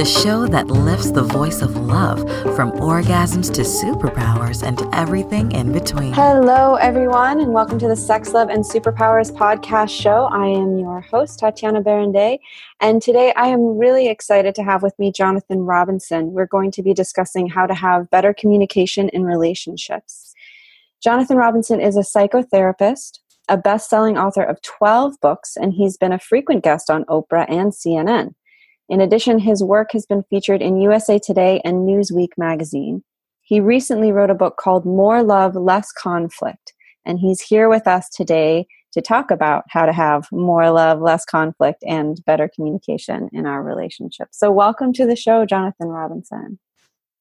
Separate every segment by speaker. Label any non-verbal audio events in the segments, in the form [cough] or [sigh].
Speaker 1: the show that lifts the voice of love from orgasms to superpowers and everything in between.
Speaker 2: Hello, everyone, and welcome to the Sex, Love, and Superpowers podcast show. I am your host, Tatiana Berindei, and today I am really excited to have with me Jonathan Robinson. We're going to be discussing how to have better communication in relationships. Jonathan Robinson is a psychotherapist, a best selling author of 12 books, and he's been a frequent guest on Oprah and CNN. In addition, his work has been featured in USA Today and Newsweek magazine. He recently wrote a book called More Love, Less Conflict, and he's here with us today to talk about how to have more love, less conflict, and better communication in our relationship. So, welcome to the show, Jonathan Robinson.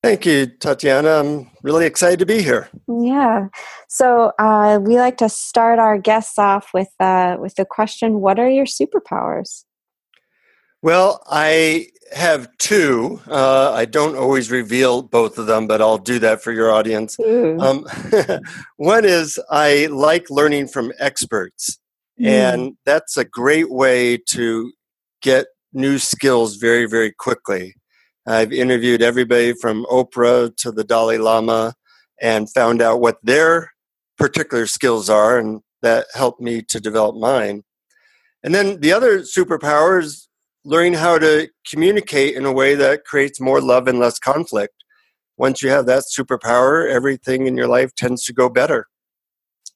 Speaker 3: Thank you, Tatiana. I'm really excited to be here.
Speaker 2: Yeah. So uh, we like to start our guests off with uh, with the question: What are your superpowers?
Speaker 3: Well, I have two. Uh, I don't always reveal both of them, but I'll do that for your audience. Um, [laughs] one is I like learning from experts, mm. and that's a great way to get new skills very, very quickly. I've interviewed everybody from Oprah to the Dalai Lama and found out what their particular skills are, and that helped me to develop mine. And then the other superpower is learning how to communicate in a way that creates more love and less conflict. Once you have that superpower, everything in your life tends to go better.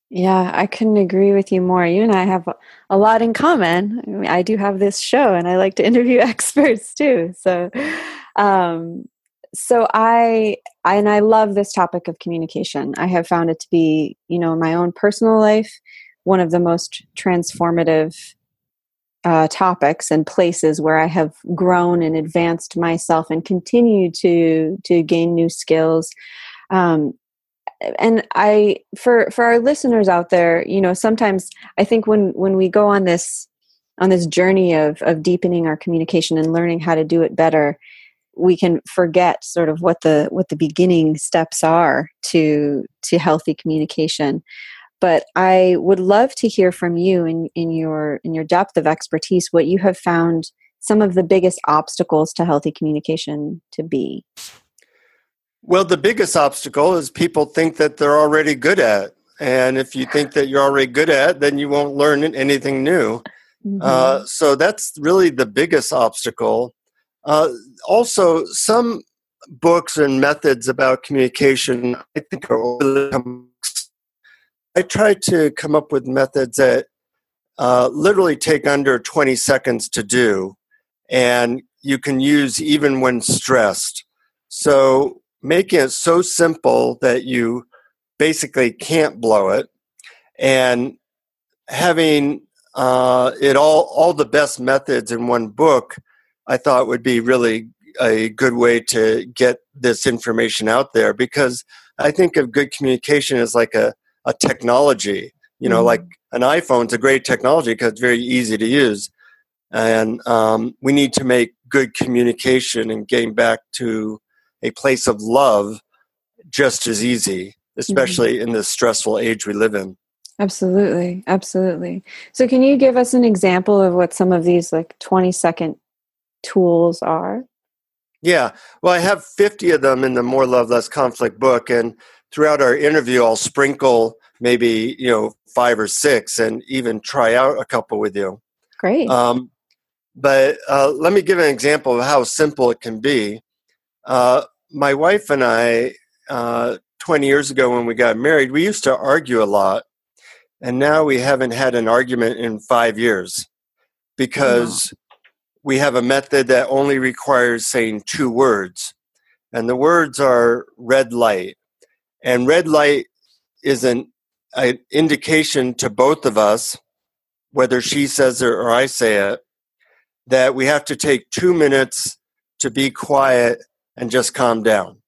Speaker 2: Yeah, I couldn't agree with you more. You and I have a lot in common. I, mean, I do have this show and I like to [laughs] interview experts too. So um, so I, I and I love this topic of communication. I have found it to be, you know, in my own personal life, one of the most transformative uh, topics and places where I have grown and advanced myself and continue to to gain new skills. Um, and I, for for our listeners out there, you know, sometimes I think when when we go on this on this journey of of deepening our communication and learning how to do it better, we can forget sort of what the what the beginning steps are to to healthy communication but i would love to hear from you in in your in your depth of expertise what you have found some of the biggest obstacles to healthy communication to be.
Speaker 3: Well the biggest obstacle is people think that they're already good at and if you think that you're already good at then you won't learn anything new. Mm-hmm. uh, so that's really the biggest obstacle. Uh, also, some books and methods about communication, I think, are I try to come up with methods that uh, literally take under 20 seconds to do, and you can use even when stressed. So, making it so simple that you basically can't blow it, and having uh, it all all the best methods in one book I thought would be really a good way to get this information out there because I think of good communication as like a, a technology. You know, mm-hmm. like an iPhone. iPhone's a great technology because it's very easy to use. And um, we need to make good communication and getting back to a place of love just as easy, mm-hmm. especially mm-hmm. in this stressful age we live in.
Speaker 2: Absolutely. Absolutely. So, can you give us an example of what some of these like 20 second tools are?
Speaker 3: Yeah, well, I have 50 of them in the More Love, Less Conflict book. And throughout our interview, I'll sprinkle maybe, you know, five or six and even try out a couple with you.
Speaker 2: Great. Um,
Speaker 3: but uh, let me give an example of how simple it can be. Uh, my wife and I, uh, 20 years ago when we got married, we used to argue a lot. And now we haven't had an argument in five years because we have a method that only requires saying two words. And the words are red light. And red light is an, an indication to both of us, whether she says it or I say it, that we have to take two minutes to be quiet and just calm down.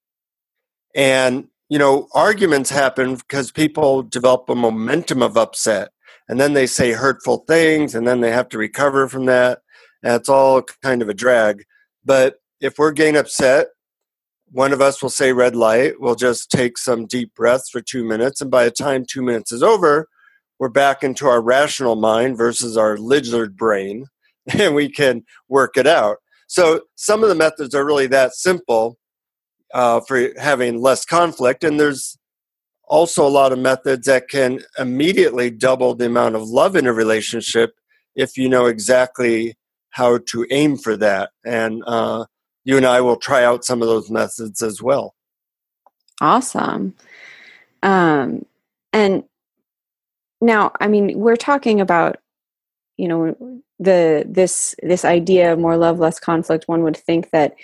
Speaker 3: And, you know, arguments happen because people develop a momentum of upset and then they say hurtful things and then they have to recover from that and it's all kind of a drag. But if we're getting upset, one of us will say red light. We'll just take some deep breaths for two minutes. And by the time two minutes is over, we're back into our rational mind versus our lizard brain [laughs] and we can work it out. So some of the methods are really that simple uh, for having less conflict, and there's also a lot of methods that can immediately double the amount of love in a relationship if you know exactly how to aim for that. And uh, you and I will try out some of those methods as well.
Speaker 2: Awesome. Um, and now, I mean, we're talking about, you know, the this this idea of more love, less conflict. One would think that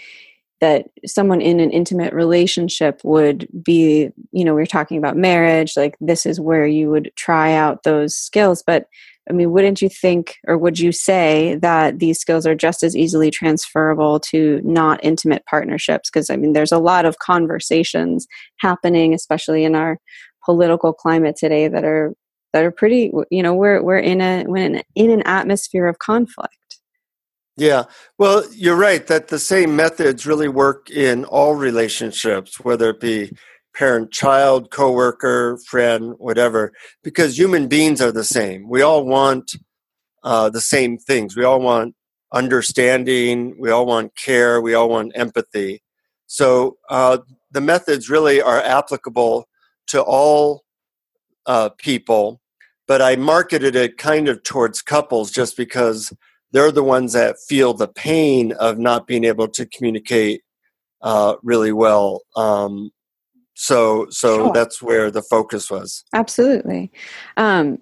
Speaker 2: that someone in an intimate relationship would be, you know, we're talking about marriage, like this is where you would try out those skills, but I mean, wouldn't you think, or would you say that these skills are just as easily transferable to not intimate partnerships? Because I mean, there's a lot of conversations happening, especially in our political climate today, that are that are pretty. You know, we're we're in a we're in, in an atmosphere of conflict.
Speaker 3: Yeah, well, you're right that the same methods really work in all relationships, whether it be parent child coworker friend whatever because human beings are the same. We all want uh, the same things. We all want understanding. We all want care. We all want empathy. So uh, the methods really are applicable to all uh, people but i marketed it kind of towards couples just because they're the ones that feel the pain of not being able to communicate uh, really well. Um, so so sure. that's where the focus was.
Speaker 2: Absolutely. Um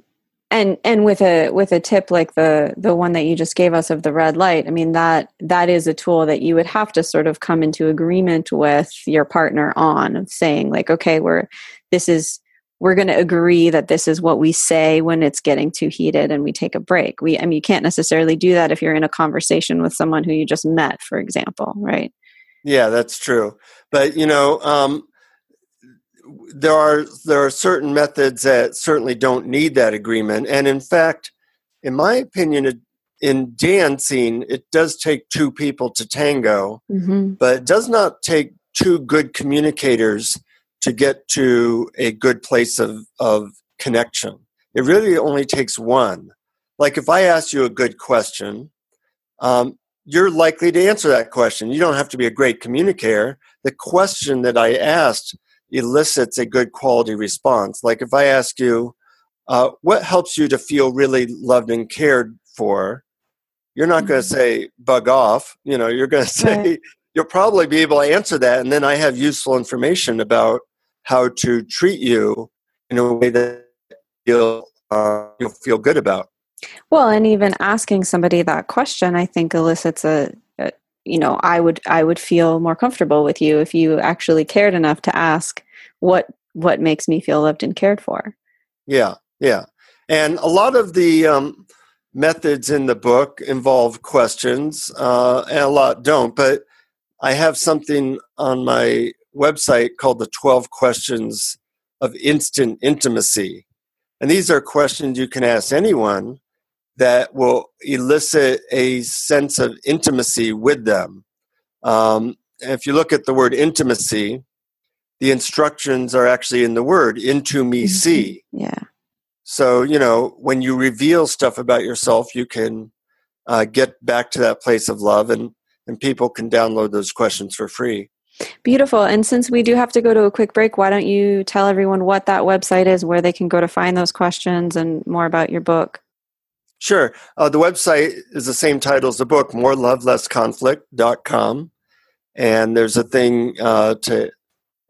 Speaker 2: and and with a with a tip like the the one that you just gave us of the red light i mean that that is a tool that you would have to sort of come into agreement with your partner on saying like okay we're this is we're going to agree that this is what we say when it's getting too heated and we take a break. We i mean you can't necessarily do that if you're in a conversation with someone who you just met for example right?
Speaker 3: Yeah that's true. But you know um there are there are certain methods that certainly don't need that agreement. And in fact in my opinion in dancing it does take two people to tango mm-hmm. but it does not take two good communicators to get to a good place of, of connection. It really only takes one. Like if i ask you a good question um, you're likely to answer that question. You don't have to be a great communicator. The question that i asked elicits a good quality response. Like if I ask you, uh, what helps you to feel really loved and cared for? You're not going to mm-hmm. say bug off. You know, you're going [laughs] to say right. you'll probably be able to answer that, and then I have useful information about how to treat you in a way that you'll uh, you'll feel good about.
Speaker 2: Well, and even asking somebody that question, I think elicits a, you know i would i would feel more comfortable with you if you actually cared enough to ask what what makes me feel loved and cared for.
Speaker 3: Yeah yeah. And a lot of the um, methods in the book involve questions uh, and a lot don't but i have something on my website called the 12 questions of instant intimacy. And these are questions you can ask anyone that will elicit a sense of intimacy with them. Um, if you look at the word intimacy, the instructions are actually in the word into me see.
Speaker 2: Yeah.
Speaker 3: So, you know, when you reveal stuff about yourself, you can uh, get back to that place of love, and, and people can download those questions for free.
Speaker 2: Beautiful. And since we do have to go to a quick break, why don't you tell everyone what that website is, where they can go to find those questions, and more about your book?
Speaker 3: Sure. Uh, the website is the same title as the book, morelovelessconflict.com. And there's a thing uh, to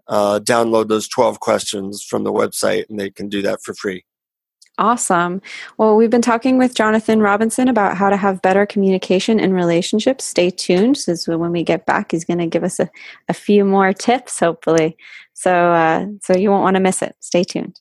Speaker 3: uh, download those 12 questions from the website, and they can do that for free.
Speaker 2: Awesome. Well, we've been talking with Jonathan Robinson about how to have better communication in relationships. Stay tuned, since when we get back, he's going to give us a, a few more tips, hopefully. So, uh, so you won't want to miss it. Stay tuned.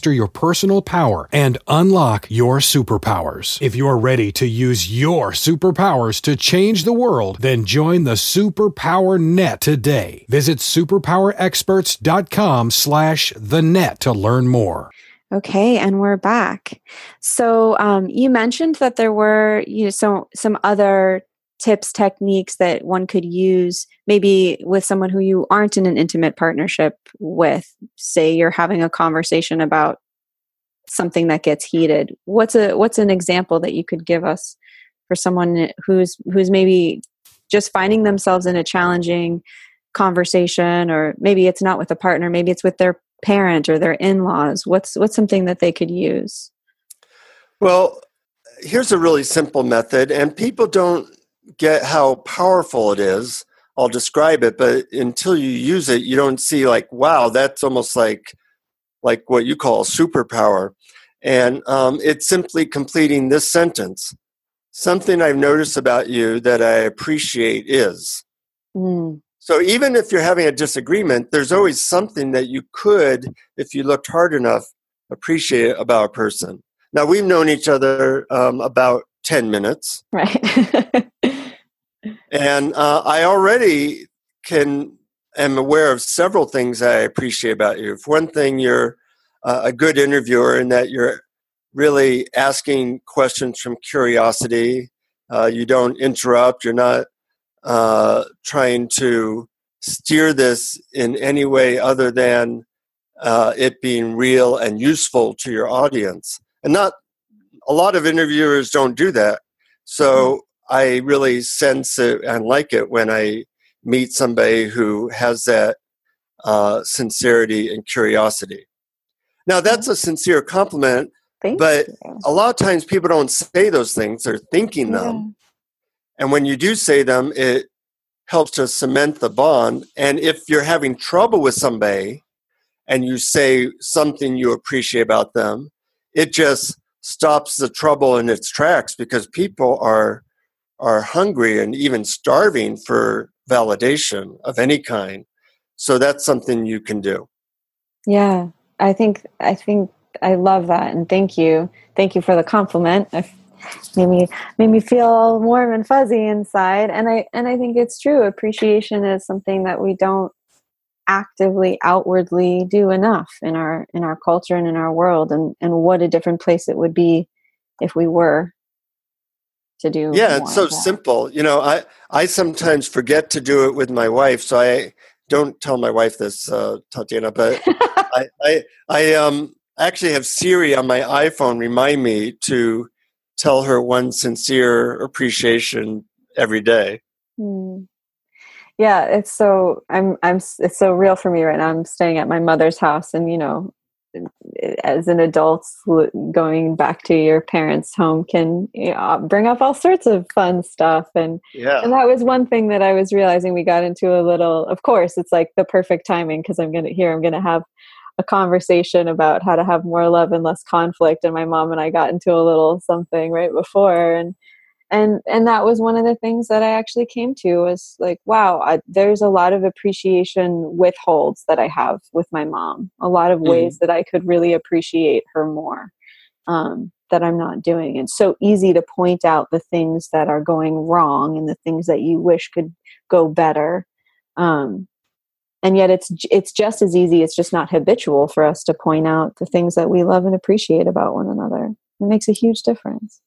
Speaker 4: master your personal power and unlock your superpowers. If you're ready to use your superpowers to change the world, then join the Superpower Net today. Visit superpowerexperts.com slash the net to learn more.
Speaker 2: Okay, and we're back. So um, you mentioned that there were you know some some other tips, techniques that one could use maybe with someone who you aren't in an intimate partnership with? Say you're having a conversation about something that gets heated. What's a what's an example that you could give us for someone who's who's maybe just finding themselves in a challenging conversation or maybe it's not with a partner, maybe it's with their parent or their in-laws. What's what's something that they could use?
Speaker 3: Well, here's a really simple method and people don't get how powerful it is, I'll describe it, but until you use it, you don't see like, wow, that's almost like like what you call superpower. And um, it's simply completing this sentence. Something I've noticed about you that I appreciate is. Mm. So even if you're having a disagreement, there's always something that you could, if you looked hard enough, appreciate about a person. Now we've known each other um, about 10 minutes.
Speaker 2: Right. [laughs]
Speaker 3: and uh, I already can am aware of several things I appreciate about you. For one thing, you're uh, a good interviewer in that you're really asking questions from curiosity. Uh, you don't interrupt. You're not uh, trying to steer this in any way other than uh, it being real and useful to your audience. And not a lot of interviewers don't do that. So I really sense it and like it when I meet somebody who has that uh, sincerity and curiosity. Now, that's a sincere compliment, Thank but you. a lot of times people don't say those things, they're thinking yeah. them. And when you do say them, it helps to cement the bond. And if you're having trouble with somebody and you say something you appreciate about them, it just stops the trouble in its tracks because people are are hungry and even starving for validation of any kind. So that's something you can do.
Speaker 2: Yeah, I think I think I love that, and thank you, thank you for the compliment. It made me made me feel warm and fuzzy inside, and I and I think it's true. Appreciation is something that we don't actively outwardly do enough in our in our culture and in our world, and and what a different place it would be if we were to do
Speaker 3: yeah it's so simple you know i i sometimes forget to do it with my wife so i don't tell my wife this uh, tatiana but [laughs] I, I i um actually have siri on my iphone remind me to tell her one sincere appreciation every day.
Speaker 2: Hmm. yeah it's so i'm i'm it's so real for me right now. I'm staying at my mother's house and you know as an adult going back to your parents home can you know, bring up all sorts of fun stuff and
Speaker 3: yeah.
Speaker 2: and that was one thing that i was realizing we got into a little of course it's like the perfect timing because i'm gonna here i'm gonna have a conversation about how to have more love and less conflict and my mom and i got into a little something right before and and and that was one of the things that i actually came to was like wow I, there's a lot of appreciation withholds that i have with my mom a lot of ways mm-hmm. that i could really appreciate her more um, that i'm not doing. It's so easy to point out the things that are going wrong and the things that you wish could go better um, and yet it's it's just as easy it's just not habitual for us to point out the things that we love and appreciate about one another. It makes a huge difference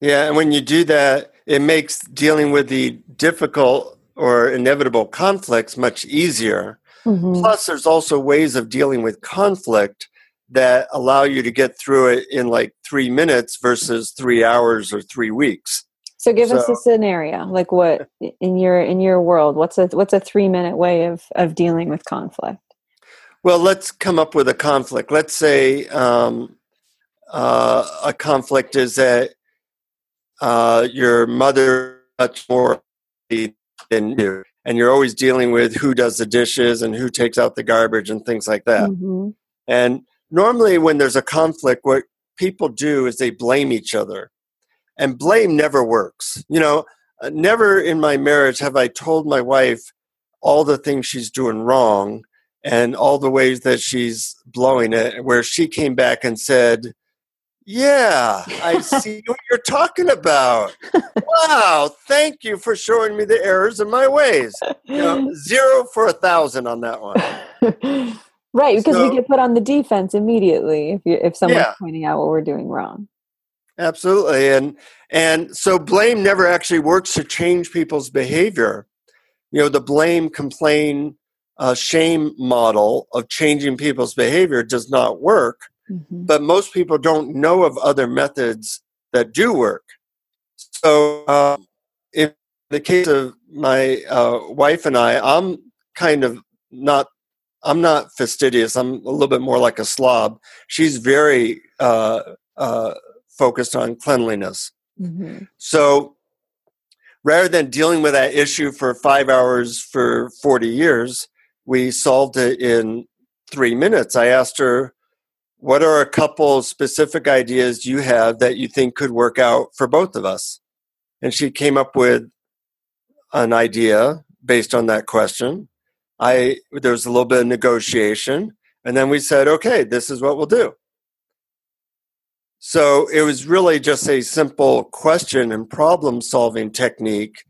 Speaker 3: yeah, and when you do that, it makes dealing with the difficult or inevitable conflicts much easier. Mm-hmm. Plus, there's also ways of dealing with conflict that allow you to get through it in like three minutes versus three hours or three weeks.
Speaker 2: So, give so, us a scenario, like what in your in your world, what's a what's a three minute way of of dealing with conflict?
Speaker 3: Well, let's come up with a conflict. Let's say um, uh, a conflict is that uh, your mother much more than you, and you're always dealing with who does the dishes and who takes out the garbage and things like that. Mm-hmm. And normally, when there's a conflict, what people do is they blame each other, and blame never works. You know, uh, never in my marriage have I told my wife all the things she's doing wrong and all the ways that she's blowing it, where she came back and said, yeah, I see what you're talking about. Wow, thank you for showing me the errors in my ways. You know, [laughs] zero for a thousand on that one.
Speaker 2: right, because so, we get put on the defense immediately if you, if someone's yeah. pointing out what we're doing wrong.
Speaker 3: Absolutely, and and so blame never actually works to change people's behavior. You know, the blame, complain, uh, shame model of changing people's behavior does not work Mm-hmm. But most people don't know of other methods that do work. So, uh, in the case of my uh, wife and I, I'm kind of not. I'm not fastidious. I'm a little bit more like a slob. She's very uh, uh focused on cleanliness. Mm-hmm. So, rather than dealing with that issue for five hours for 40 years, we solved it in three minutes. I asked her, what are a couple specific ideas you have that you think could work out for both of us? And she came up with an idea based on that question. I there was a little bit of negotiation, and then we said, okay, this is what we'll do. So it was really just a simple question and problem solving technique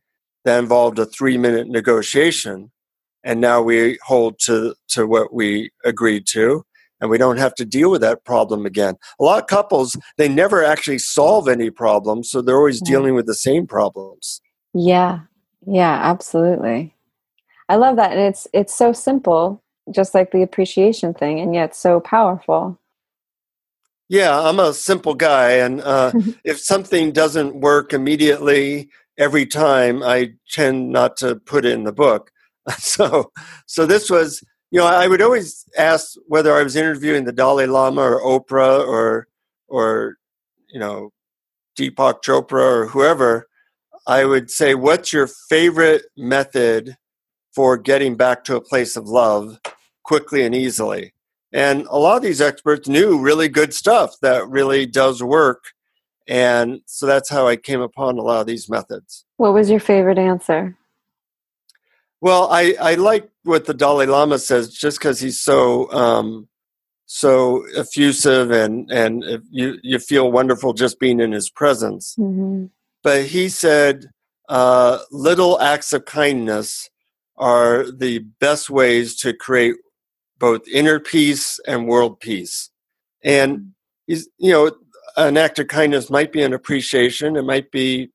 Speaker 3: that involved a three minute negotiation. And now we hold to, to what we agreed to and we don't have to deal with that problem again. A lot of couples, they never actually solve any problems, so they're always dealing with the same problems.
Speaker 2: Yeah. Yeah, absolutely. I love that and it's it's so simple, just like the appreciation thing and yet so powerful.
Speaker 3: Yeah, I'm a simple guy and uh, [laughs] if something doesn't work immediately every time, I tend not to put it in the book. [laughs] So so this was you know, I would always ask whether I was interviewing the Dalai Lama or Oprah or or you know Deepak Chopra or whoever. I would say, "What's your favorite method for getting back to a place of love quickly and easily?" And a lot of these experts knew really good stuff that really does work. And so that's how I came upon a lot of these methods.
Speaker 2: What was your favorite answer?
Speaker 3: Well, I, I like what the Dalai Lama says just because he's so um, so effusive and and you you feel wonderful just being in his presence. Mm-hmm. But he said, uh, little acts of kindness are the best ways to create both inner peace and world peace. And he's you know an act of kindness might be an appreciation. It might be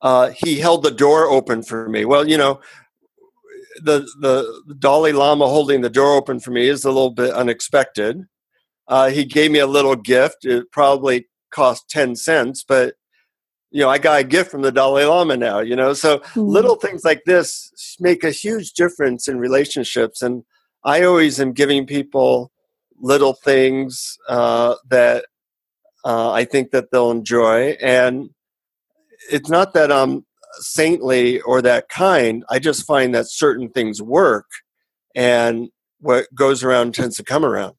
Speaker 3: uh, he held the door open for me. Well, you know, the the Dalai Lama holding the door open for me is a little bit unexpected. Uh, he gave me a little gift. It probably cost ten cents, but you know, I got a gift from the Dalai Lama now. You know, so mm-hmm. little things like this make a huge difference in relationships. And I always am giving people little things uh, that uh, I think that they'll enjoy. And it's not that I'm saintly or that kind. I just find that certain things work, and what goes around tends to come around.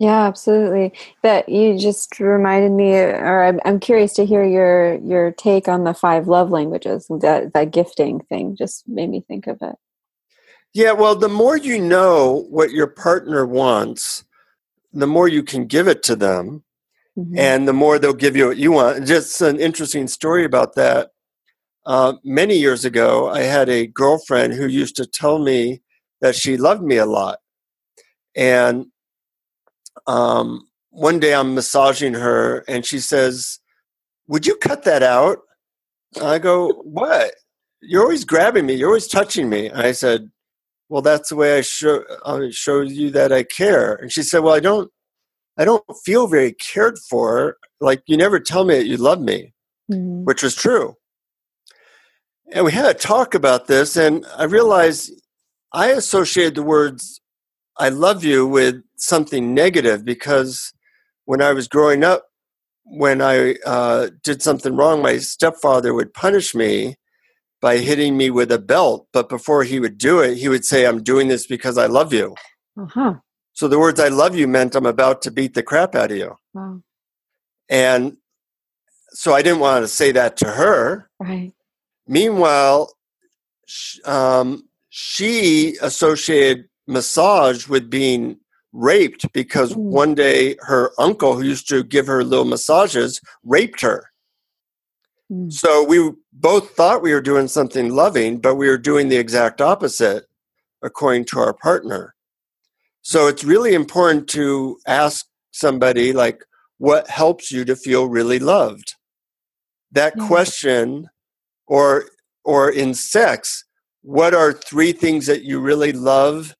Speaker 2: Yeah, absolutely. That you just reminded me, or I'm, I'm curious to hear your your take on the five love languages. That that gifting thing just made me think of it.
Speaker 3: Yeah, well, the more you know what your partner wants, the more you can give it to them, mm-hmm. and the more they'll give you what you want. Just an interesting story about that. Uh, many years ago, I had a girlfriend who used to tell me that she loved me a lot. And um, one day I'm massaging her and she says, Would you cut that out? I go, What? You're always grabbing me. You're always touching me. And I said, Well, that's the way I show, I show you that I care. And she said, Well, I don't. I don't feel very cared for. Like you never tell me that you love me, mm-hmm. which was true. And we had a talk about this, and I realized I associated the words I love you with something negative because when I was growing up, when I uh, did something wrong, my stepfather would punish me by hitting me with a belt. But before he would do it, he would say, I'm doing this because I love you. Uh-huh. So the words I love you meant I'm about to beat the crap out of you. Wow. And so I didn't want to say that to her.
Speaker 2: Right.
Speaker 3: Meanwhile, um, she associated massage with being raped because
Speaker 2: Mm.
Speaker 3: one day her uncle, who used to give her little massages, raped her.
Speaker 2: Mm.
Speaker 3: So we both thought we were doing something loving, but we were doing the exact opposite according to our partner. So it's really important to ask somebody, like, what helps you to feel really loved? That
Speaker 2: Yeah.
Speaker 3: question, or or in sex, what are three things that you really love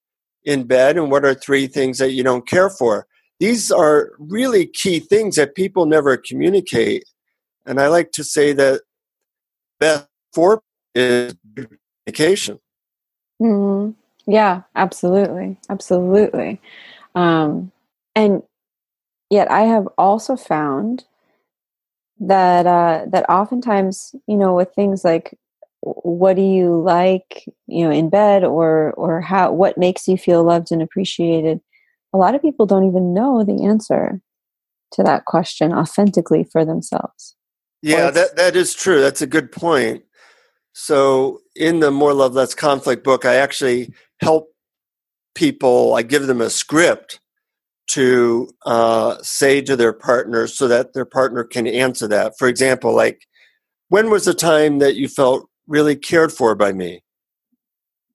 Speaker 3: in bed, and what are three things that you don't care for? These are really key things that people never communicate. And I like to say that best for is communication.
Speaker 2: hmm Yeah, absolutely, absolutely. Um, and yet, I have also found that uh, that oftentimes, you know, with things like what do you like, you know, in bed, or or how what makes you feel loved and appreciated, a lot of people don't even know the answer to that question authentically for themselves.
Speaker 3: Yeah, that, that is true. That's a good point. So, in the More Love, Less Conflict book, I actually help people, I give them a script to uh, say to their partner so that their partner can answer that. For example, like, when was the time that you felt really cared for by me?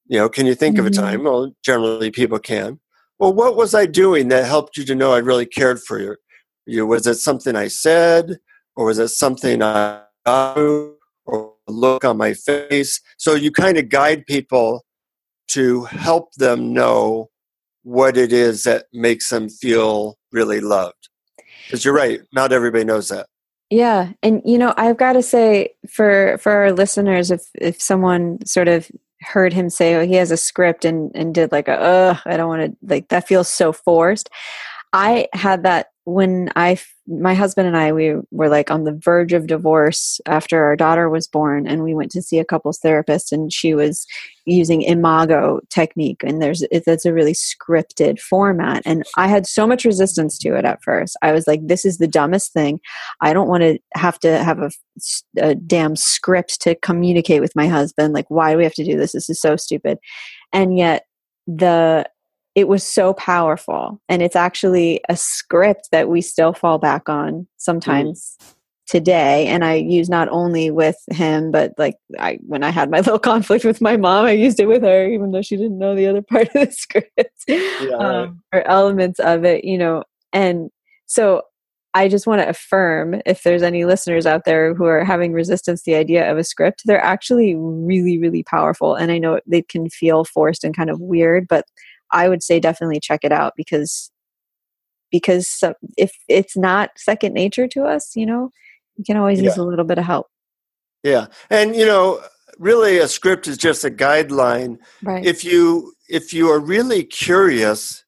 Speaker 3: You know, can you think of a
Speaker 2: Mhm.
Speaker 3: time? Well, generally people can. Well, what was I doing that helped you to know I really cared for you? you was it something I said? or was it something I do or a look on my face? So you kind of guide people to help them know what it is that makes them feel really loved. Because you're right, not everybody knows that.
Speaker 2: Yeah, and you know, I've got to say for for our listeners, if if someone sort of heard him say, "Oh, he has a script," and and did like a, "Ugh, I don't want to," like that feels so forced. I had that when I, my husband and I, we were like on the verge of divorce after our daughter was born, and we went to see a couples therapist, and she was using Imago technique, and there's it's a really scripted format, and I had so much resistance to it at first. I was like, "This is the dumbest thing. I don't want to have to have a damn script to communicate with my husband. Like, why do we have to do this? This is so stupid." And yet, the it was so powerful and it's actually a script that we still fall back on sometimes today and i use not only with him but like i when i had my [laughs] little conflict with my mom i used it with her even though she didn't know the other [laughs] part of the script
Speaker 3: right.
Speaker 2: um, or elements of it you know and so i just want to affirm if there's any listeners out there who are having resistance to the idea of a script they're actually really really powerful and i know they can feel forced and kind of weird but I would say definitely check it out because because some, if it's not second nature to us, you know, you can always use a little bit of help.
Speaker 3: Yeah. And you know, really a script is just a guideline.
Speaker 2: Right.
Speaker 3: If you if you are really curious,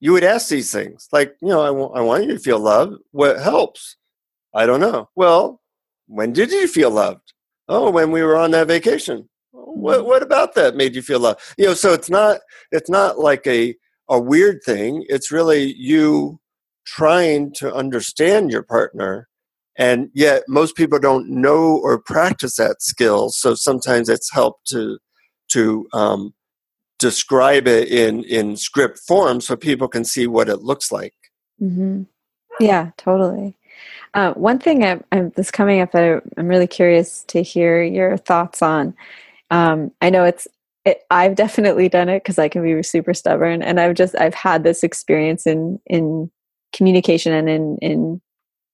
Speaker 3: you would ask these things. Like, you know, I want I want you to feel loved. What helps? I don't know. Well, when did you feel loved? Oh, when we were on that vacation. What what about that made you feel love You know, so it's not it's not like a a weird thing. It's really you trying to understand your partner and yet most people don't know or practice that skill so sometimes it's helped to to um, describe it in in script form so people can see what it looks like
Speaker 2: hmm Yeah, totally. Uh, one thing I, I'm, that's coming up that I'm really curious to hear your thoughts on. Um, I know it's it, I've definitely done it because I can be super stubborn, and I've just I've had this experience in in communication and in in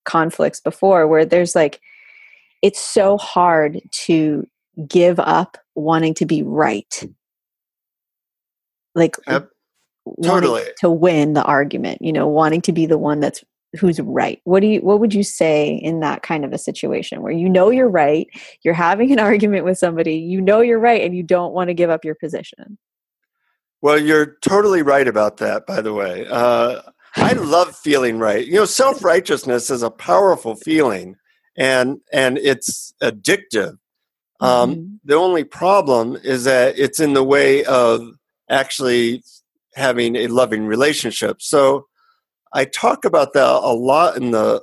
Speaker 2: conflicts before where there's like it's so hard to give up wanting to be right like
Speaker 3: Yep. Totally.
Speaker 2: to win the argument you know wanting to be the one that's who's right? What do you what would you say in that kind of a situation where you know you're right you're having an [laughs] argument with somebody you know you're right and you don't want to give up your position?
Speaker 3: Well you're totally right about that by the way. Uh, i love feeling right. You know self-righteousness is a powerful feeling and and it's addictive. Um,
Speaker 2: Mhm.
Speaker 3: the only problem is that it's in the way of actually having a loving relationship. So I talk about that a lot in the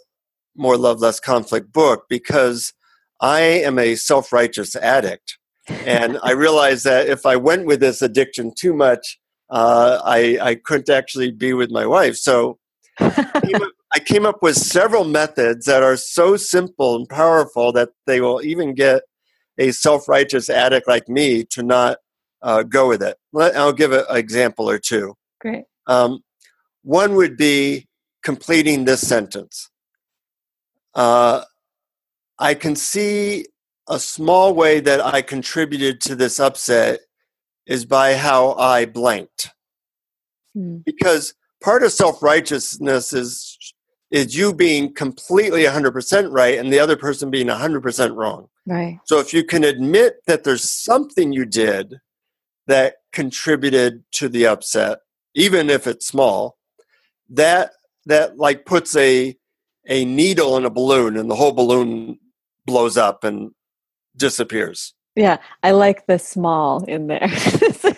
Speaker 3: More Love, Less Conflict book because I am a self righteous addict. And I realized that if I went with this addiction too much, uh, I, I couldn't actually be with my wife. So I came, up, I came up with several methods that are so simple and powerful that they will even get a self righteous addict like me to not uh, go with it. Let, I'll give an example or two.
Speaker 2: Great.
Speaker 3: Um, one would be completing this sentence. Uh, I can see a small way that I contributed to this upset is by how I blanked.
Speaker 2: Hmm.
Speaker 3: Because part of self righteousness is is you being completely 100% right and the other person being 100% wrong.
Speaker 2: Right.
Speaker 3: So if you can admit that there's something you did that contributed to the upset, even if it's small, that that like puts a a needle in a balloon and the whole balloon blows up and disappears.
Speaker 2: Yeah, I like the small in there.
Speaker 3: yeah,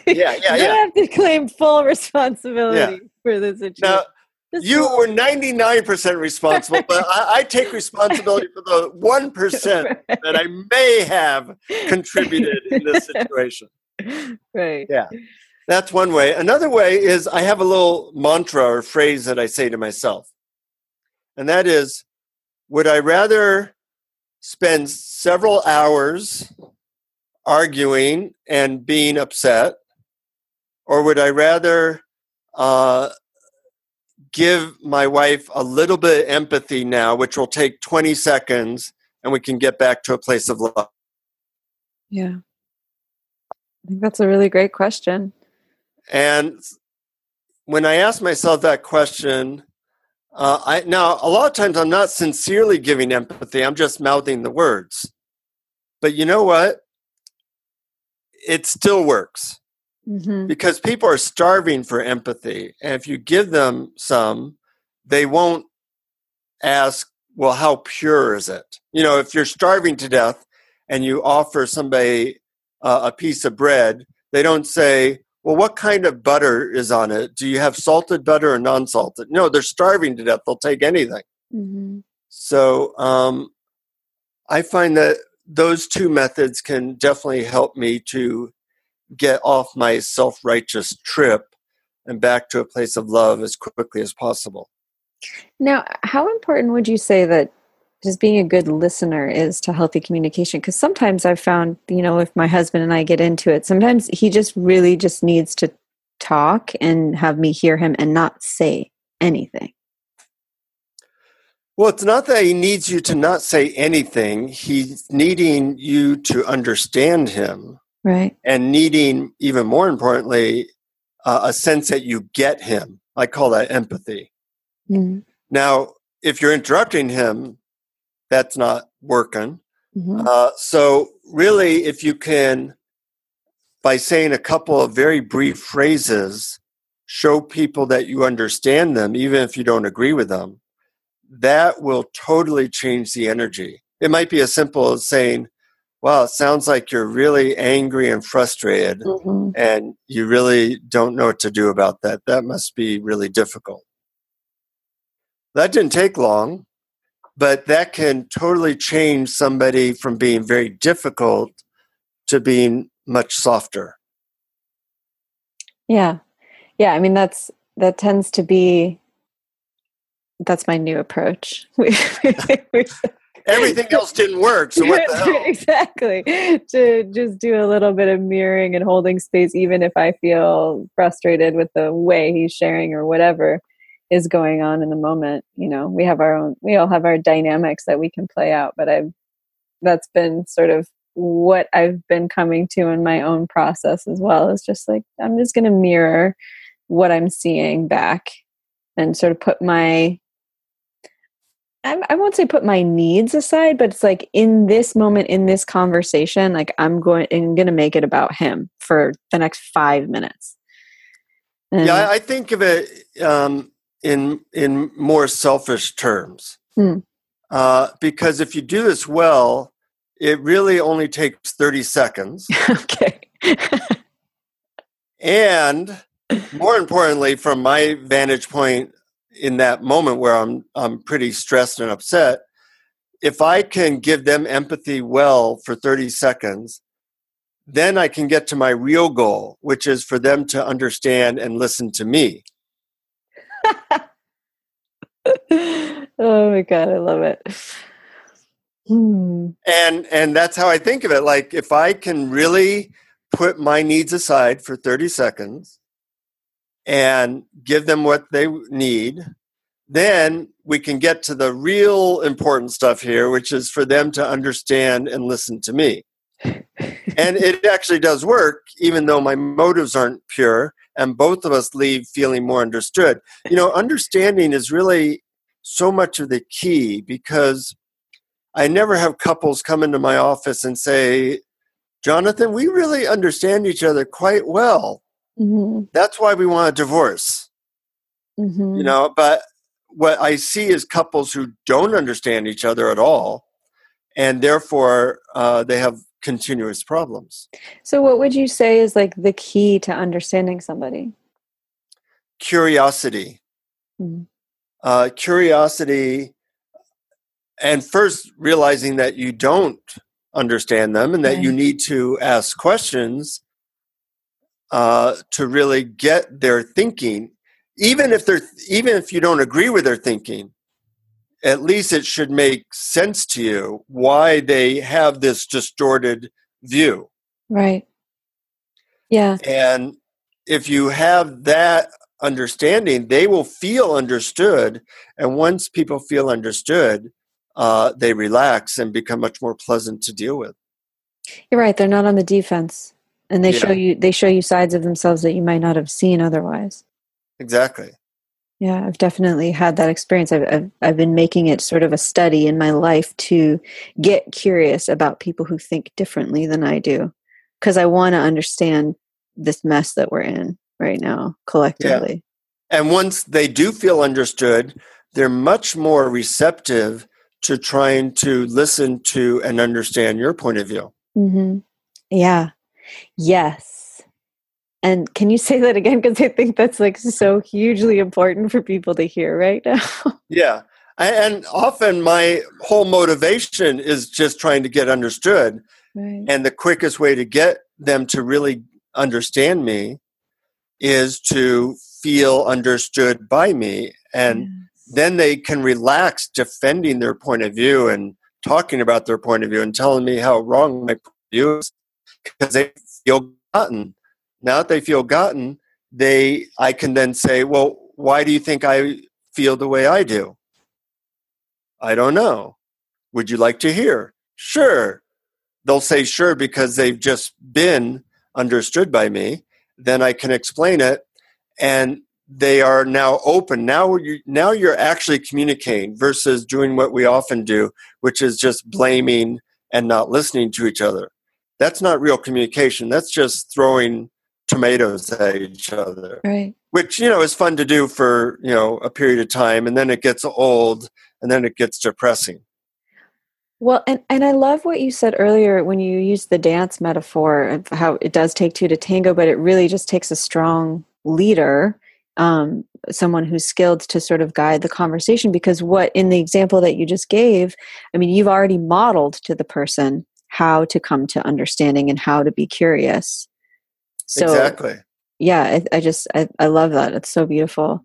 Speaker 3: [laughs] yeah, yeah.
Speaker 2: you
Speaker 3: yeah.
Speaker 2: have to claim full responsibility yeah. for the situation.
Speaker 3: Now, you were 99% responsible, but I, I, take responsibility for the 1% right. [laughs] that I may have contributed in this situation.
Speaker 2: Right.
Speaker 3: Yeah. That's one way. Another way is I have a little mantra or phrase that I say to myself. And that is would I rather spend several hours arguing and being upset, or would I rather uh, give my wife a little bit of empathy now, which will take 20 seconds, and we can get back to a place of love?
Speaker 2: Yeah. I think that's a really great question.
Speaker 3: And when I ask myself that question, uh, I now a lot of times I'm not sincerely giving empathy. I'm just mouthing the words. But you know what? It still works
Speaker 2: mm-hmm.
Speaker 3: because people are starving for empathy, and if you give them some, they won't ask, "Well, how pure is it?" You know, if you're starving to death and you offer somebody uh, a piece of bread, they don't say, well, what kind of butter is on it? Do you have salted butter or non salted? No, they're starving to death. They'll take anything.
Speaker 2: Mm-hmm.
Speaker 3: So um, I find that those two methods can definitely help me to get off my self righteous trip and back to a place of love as quickly as possible.
Speaker 2: Now, how important would you say that just being a good listener is to healthy communication. Because sometimes i've found you know if my husband and i get into it sometimes he just really just needs to talk and have me hear him and not say anything.
Speaker 3: Well it's not that he needs you to not say anything. He's needing you to understand him
Speaker 2: right.
Speaker 3: and needing even more importantly uh, a sense that you get him. I call that empathy.
Speaker 2: Mm-hmm.
Speaker 3: now if you're interrupting him that's not working.
Speaker 2: Mm-hmm.
Speaker 3: Uh, so, really, if you can, by saying a couple of very brief phrases, show people that you understand them, even if you don't agree with them, that will totally change the energy. It might be as simple as saying, Wow, it sounds like you're really angry and frustrated,
Speaker 2: mm-hmm.
Speaker 3: and you really don't know what to do about that. That must be really difficult. That didn't take long but that can totally change somebody from being very difficult to being much softer.
Speaker 2: Yeah. Yeah i mean that's that tends to be that's my new approach. [laughs]
Speaker 3: Everything else didn't work so what the hell? [laughs]
Speaker 2: Exactly. To just do a little bit of mirroring and holding space even if i feel frustrated with the way he's sharing or whatever is going on in the moment you know we have our own we all have our dynamics that we can play out but i've that's been sort of what i've been coming to in my own process as well is just like i'm just going to mirror what i'm seeing back and sort of put my I won't say put my needs aside, but it's like in this moment, in this conversation, like I'm going, I'm going to make it about him for the next five minutes.
Speaker 3: And yeah, I think of it um, in in more selfish terms.
Speaker 2: Hmm.
Speaker 3: Uh, because if you do this well, it really only takes 30 seconds. [laughs]
Speaker 2: okay.
Speaker 3: and more importantly, from my vantage point in that moment where I'm I'm pretty stressed and upset, if I can give them empathy well for 30 seconds, then I can get to my real goal, which is for them to understand and listen to me. [laughs]
Speaker 2: oh my god, I love it.
Speaker 3: Hmm. And and that's how I think of it. Like if I can really put my needs aside for 30 seconds and give them what they need, then we can get to the real important stuff here, which is for them to understand and listen to me. [laughs] and it actually does work, even though my motives aren't pure, and both of us leave feeling more understood. You know, understanding is really so much of the key because I never have couples come into my office and say, Jonathan, we really understand each other quite well. Mm-hmm. That's why we want a divorce. Mm-hmm. You know, but what I see is couples who don't understand each other at all, and therefore uh, they have continuous problems.
Speaker 2: So, what would you say is like the key to understanding somebody?
Speaker 3: Curiosity. Mm-hmm. Uh, curiosity, and first realizing that you don't understand them and that right. you need to ask questions uh, to really get their thinking even if they're even if you don't agree with their thinking at least it should make sense to you why they have this distorted view.
Speaker 2: Right. Yeah.
Speaker 3: And if you have that understanding they will feel understood. And once people feel understood uh, they relax and become much more pleasant to deal with.
Speaker 2: You're right. They're not on the defense. And they yeah. show you they show you sides of themselves that you might not have seen otherwise.
Speaker 3: Exactly.
Speaker 2: Yeah, I've definitely had that experience. I've, I've, I've been making it sort of a study in my life to get curious about people who think differently than I do, because I want to understand this mess that we're in right now collectively.
Speaker 3: Yeah. And once they do feel understood, they're much more receptive to trying to listen to and understand your point of view.
Speaker 2: Mm-hmm. Yeah. Yes. And can you say that again? Because I think that's like so hugely important for people to hear right now. [laughs]
Speaker 3: yeah. And often my whole motivation is just trying to get understood. Right. And the quickest way to get them to really understand me is to feel understood by me. And yes. then they can relax defending their point of view and talking about their point of view and telling me how wrong my view is because they feel gotten now that they feel gotten, they I can then say, well, why do you think I feel the way I do? I don't know. Would you like to hear? Sure. They'll say sure because they've just been understood by me. Then I can explain it and they are now open. Now you now you're actually communicating versus doing what we often do, which is just blaming and not listening to each other. That's not real communication. That's just throwing tomatoes at each other.
Speaker 2: Right.
Speaker 3: Which, you know, is fun to do for, you know, a period of time and then it gets old and then it gets depressing.
Speaker 2: Well, and, and I love what you said earlier when you used the dance metaphor of how it does take two to tango, but it really just takes a strong leader, um, someone who's skilled to sort of guide the conversation. Because what in the example that you just gave, I mean, you've already modeled to the person how to come to understanding and how to be curious. So
Speaker 3: exactly.
Speaker 2: Yeah, I, I just I, I love that. It's so beautiful.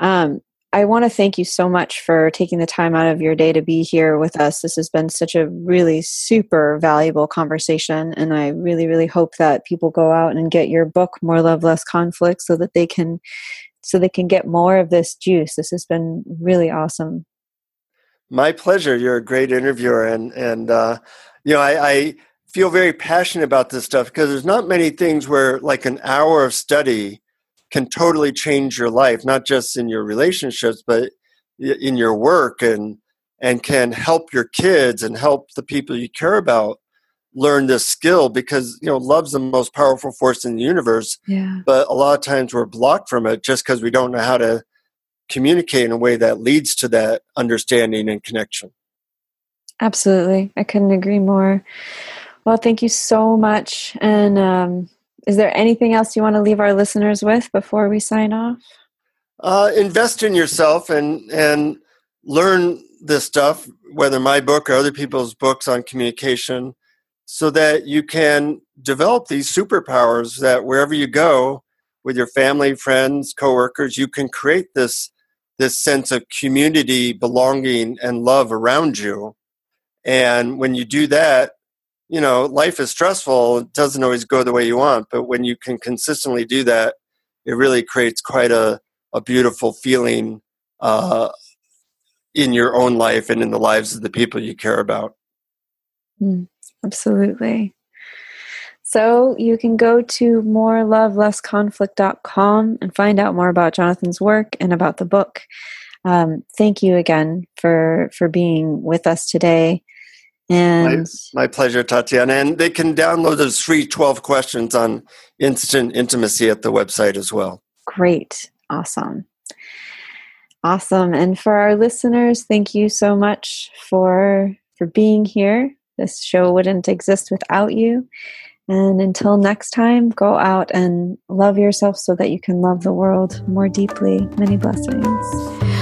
Speaker 2: Um, I want to thank you so much for taking the time out of your day to be here with us. This has been such a really super valuable conversation, and I really, really hope that people go out and get your book, More Love, Less Conflict, so that they can, so they can get more of this juice. This has been really awesome.
Speaker 3: My pleasure. You're a great interviewer, and and uh, you know I, I feel very passionate about this stuff because there's not many things where like an hour of study can totally change your life not just in your relationships but in your work and and can help your kids and help the people you care about learn this skill because you know love's the most powerful force in the universe
Speaker 2: yeah.
Speaker 3: but a lot of times we're blocked from it just because we don't know how to communicate in a way that leads to that understanding and connection.
Speaker 2: Absolutely. I couldn't agree more well, thank you so much. And um, is there anything else you want to leave our listeners with before we sign off?
Speaker 3: Uh, invest in yourself and and learn this stuff. Whether my book or other people's books on communication, so that you can develop these superpowers that wherever you go with your family, friends, coworkers, you can create this this sense of community, belonging, and love around you. And when you do that, you know, life is stressful. It doesn't always go the way you want, but when you can consistently do that, it really creates quite a, a beautiful feeling uh, in your own life and in the lives of the people you care about.
Speaker 2: Mm, absolutely. So you can go to morelovelessconflict.com and find out more about Jonathan's work and about the book. Um, thank you again for for being with us today. And
Speaker 3: my, my, pleasure, Tatiana. And they can download those free 12 questions on instant intimacy at the website as well.
Speaker 2: Great. Awesome. Awesome. And for our listeners, thank you so much for for being here. This show wouldn't exist without you. And until next time, go out and love yourself so that you can love the world more deeply. Many blessings.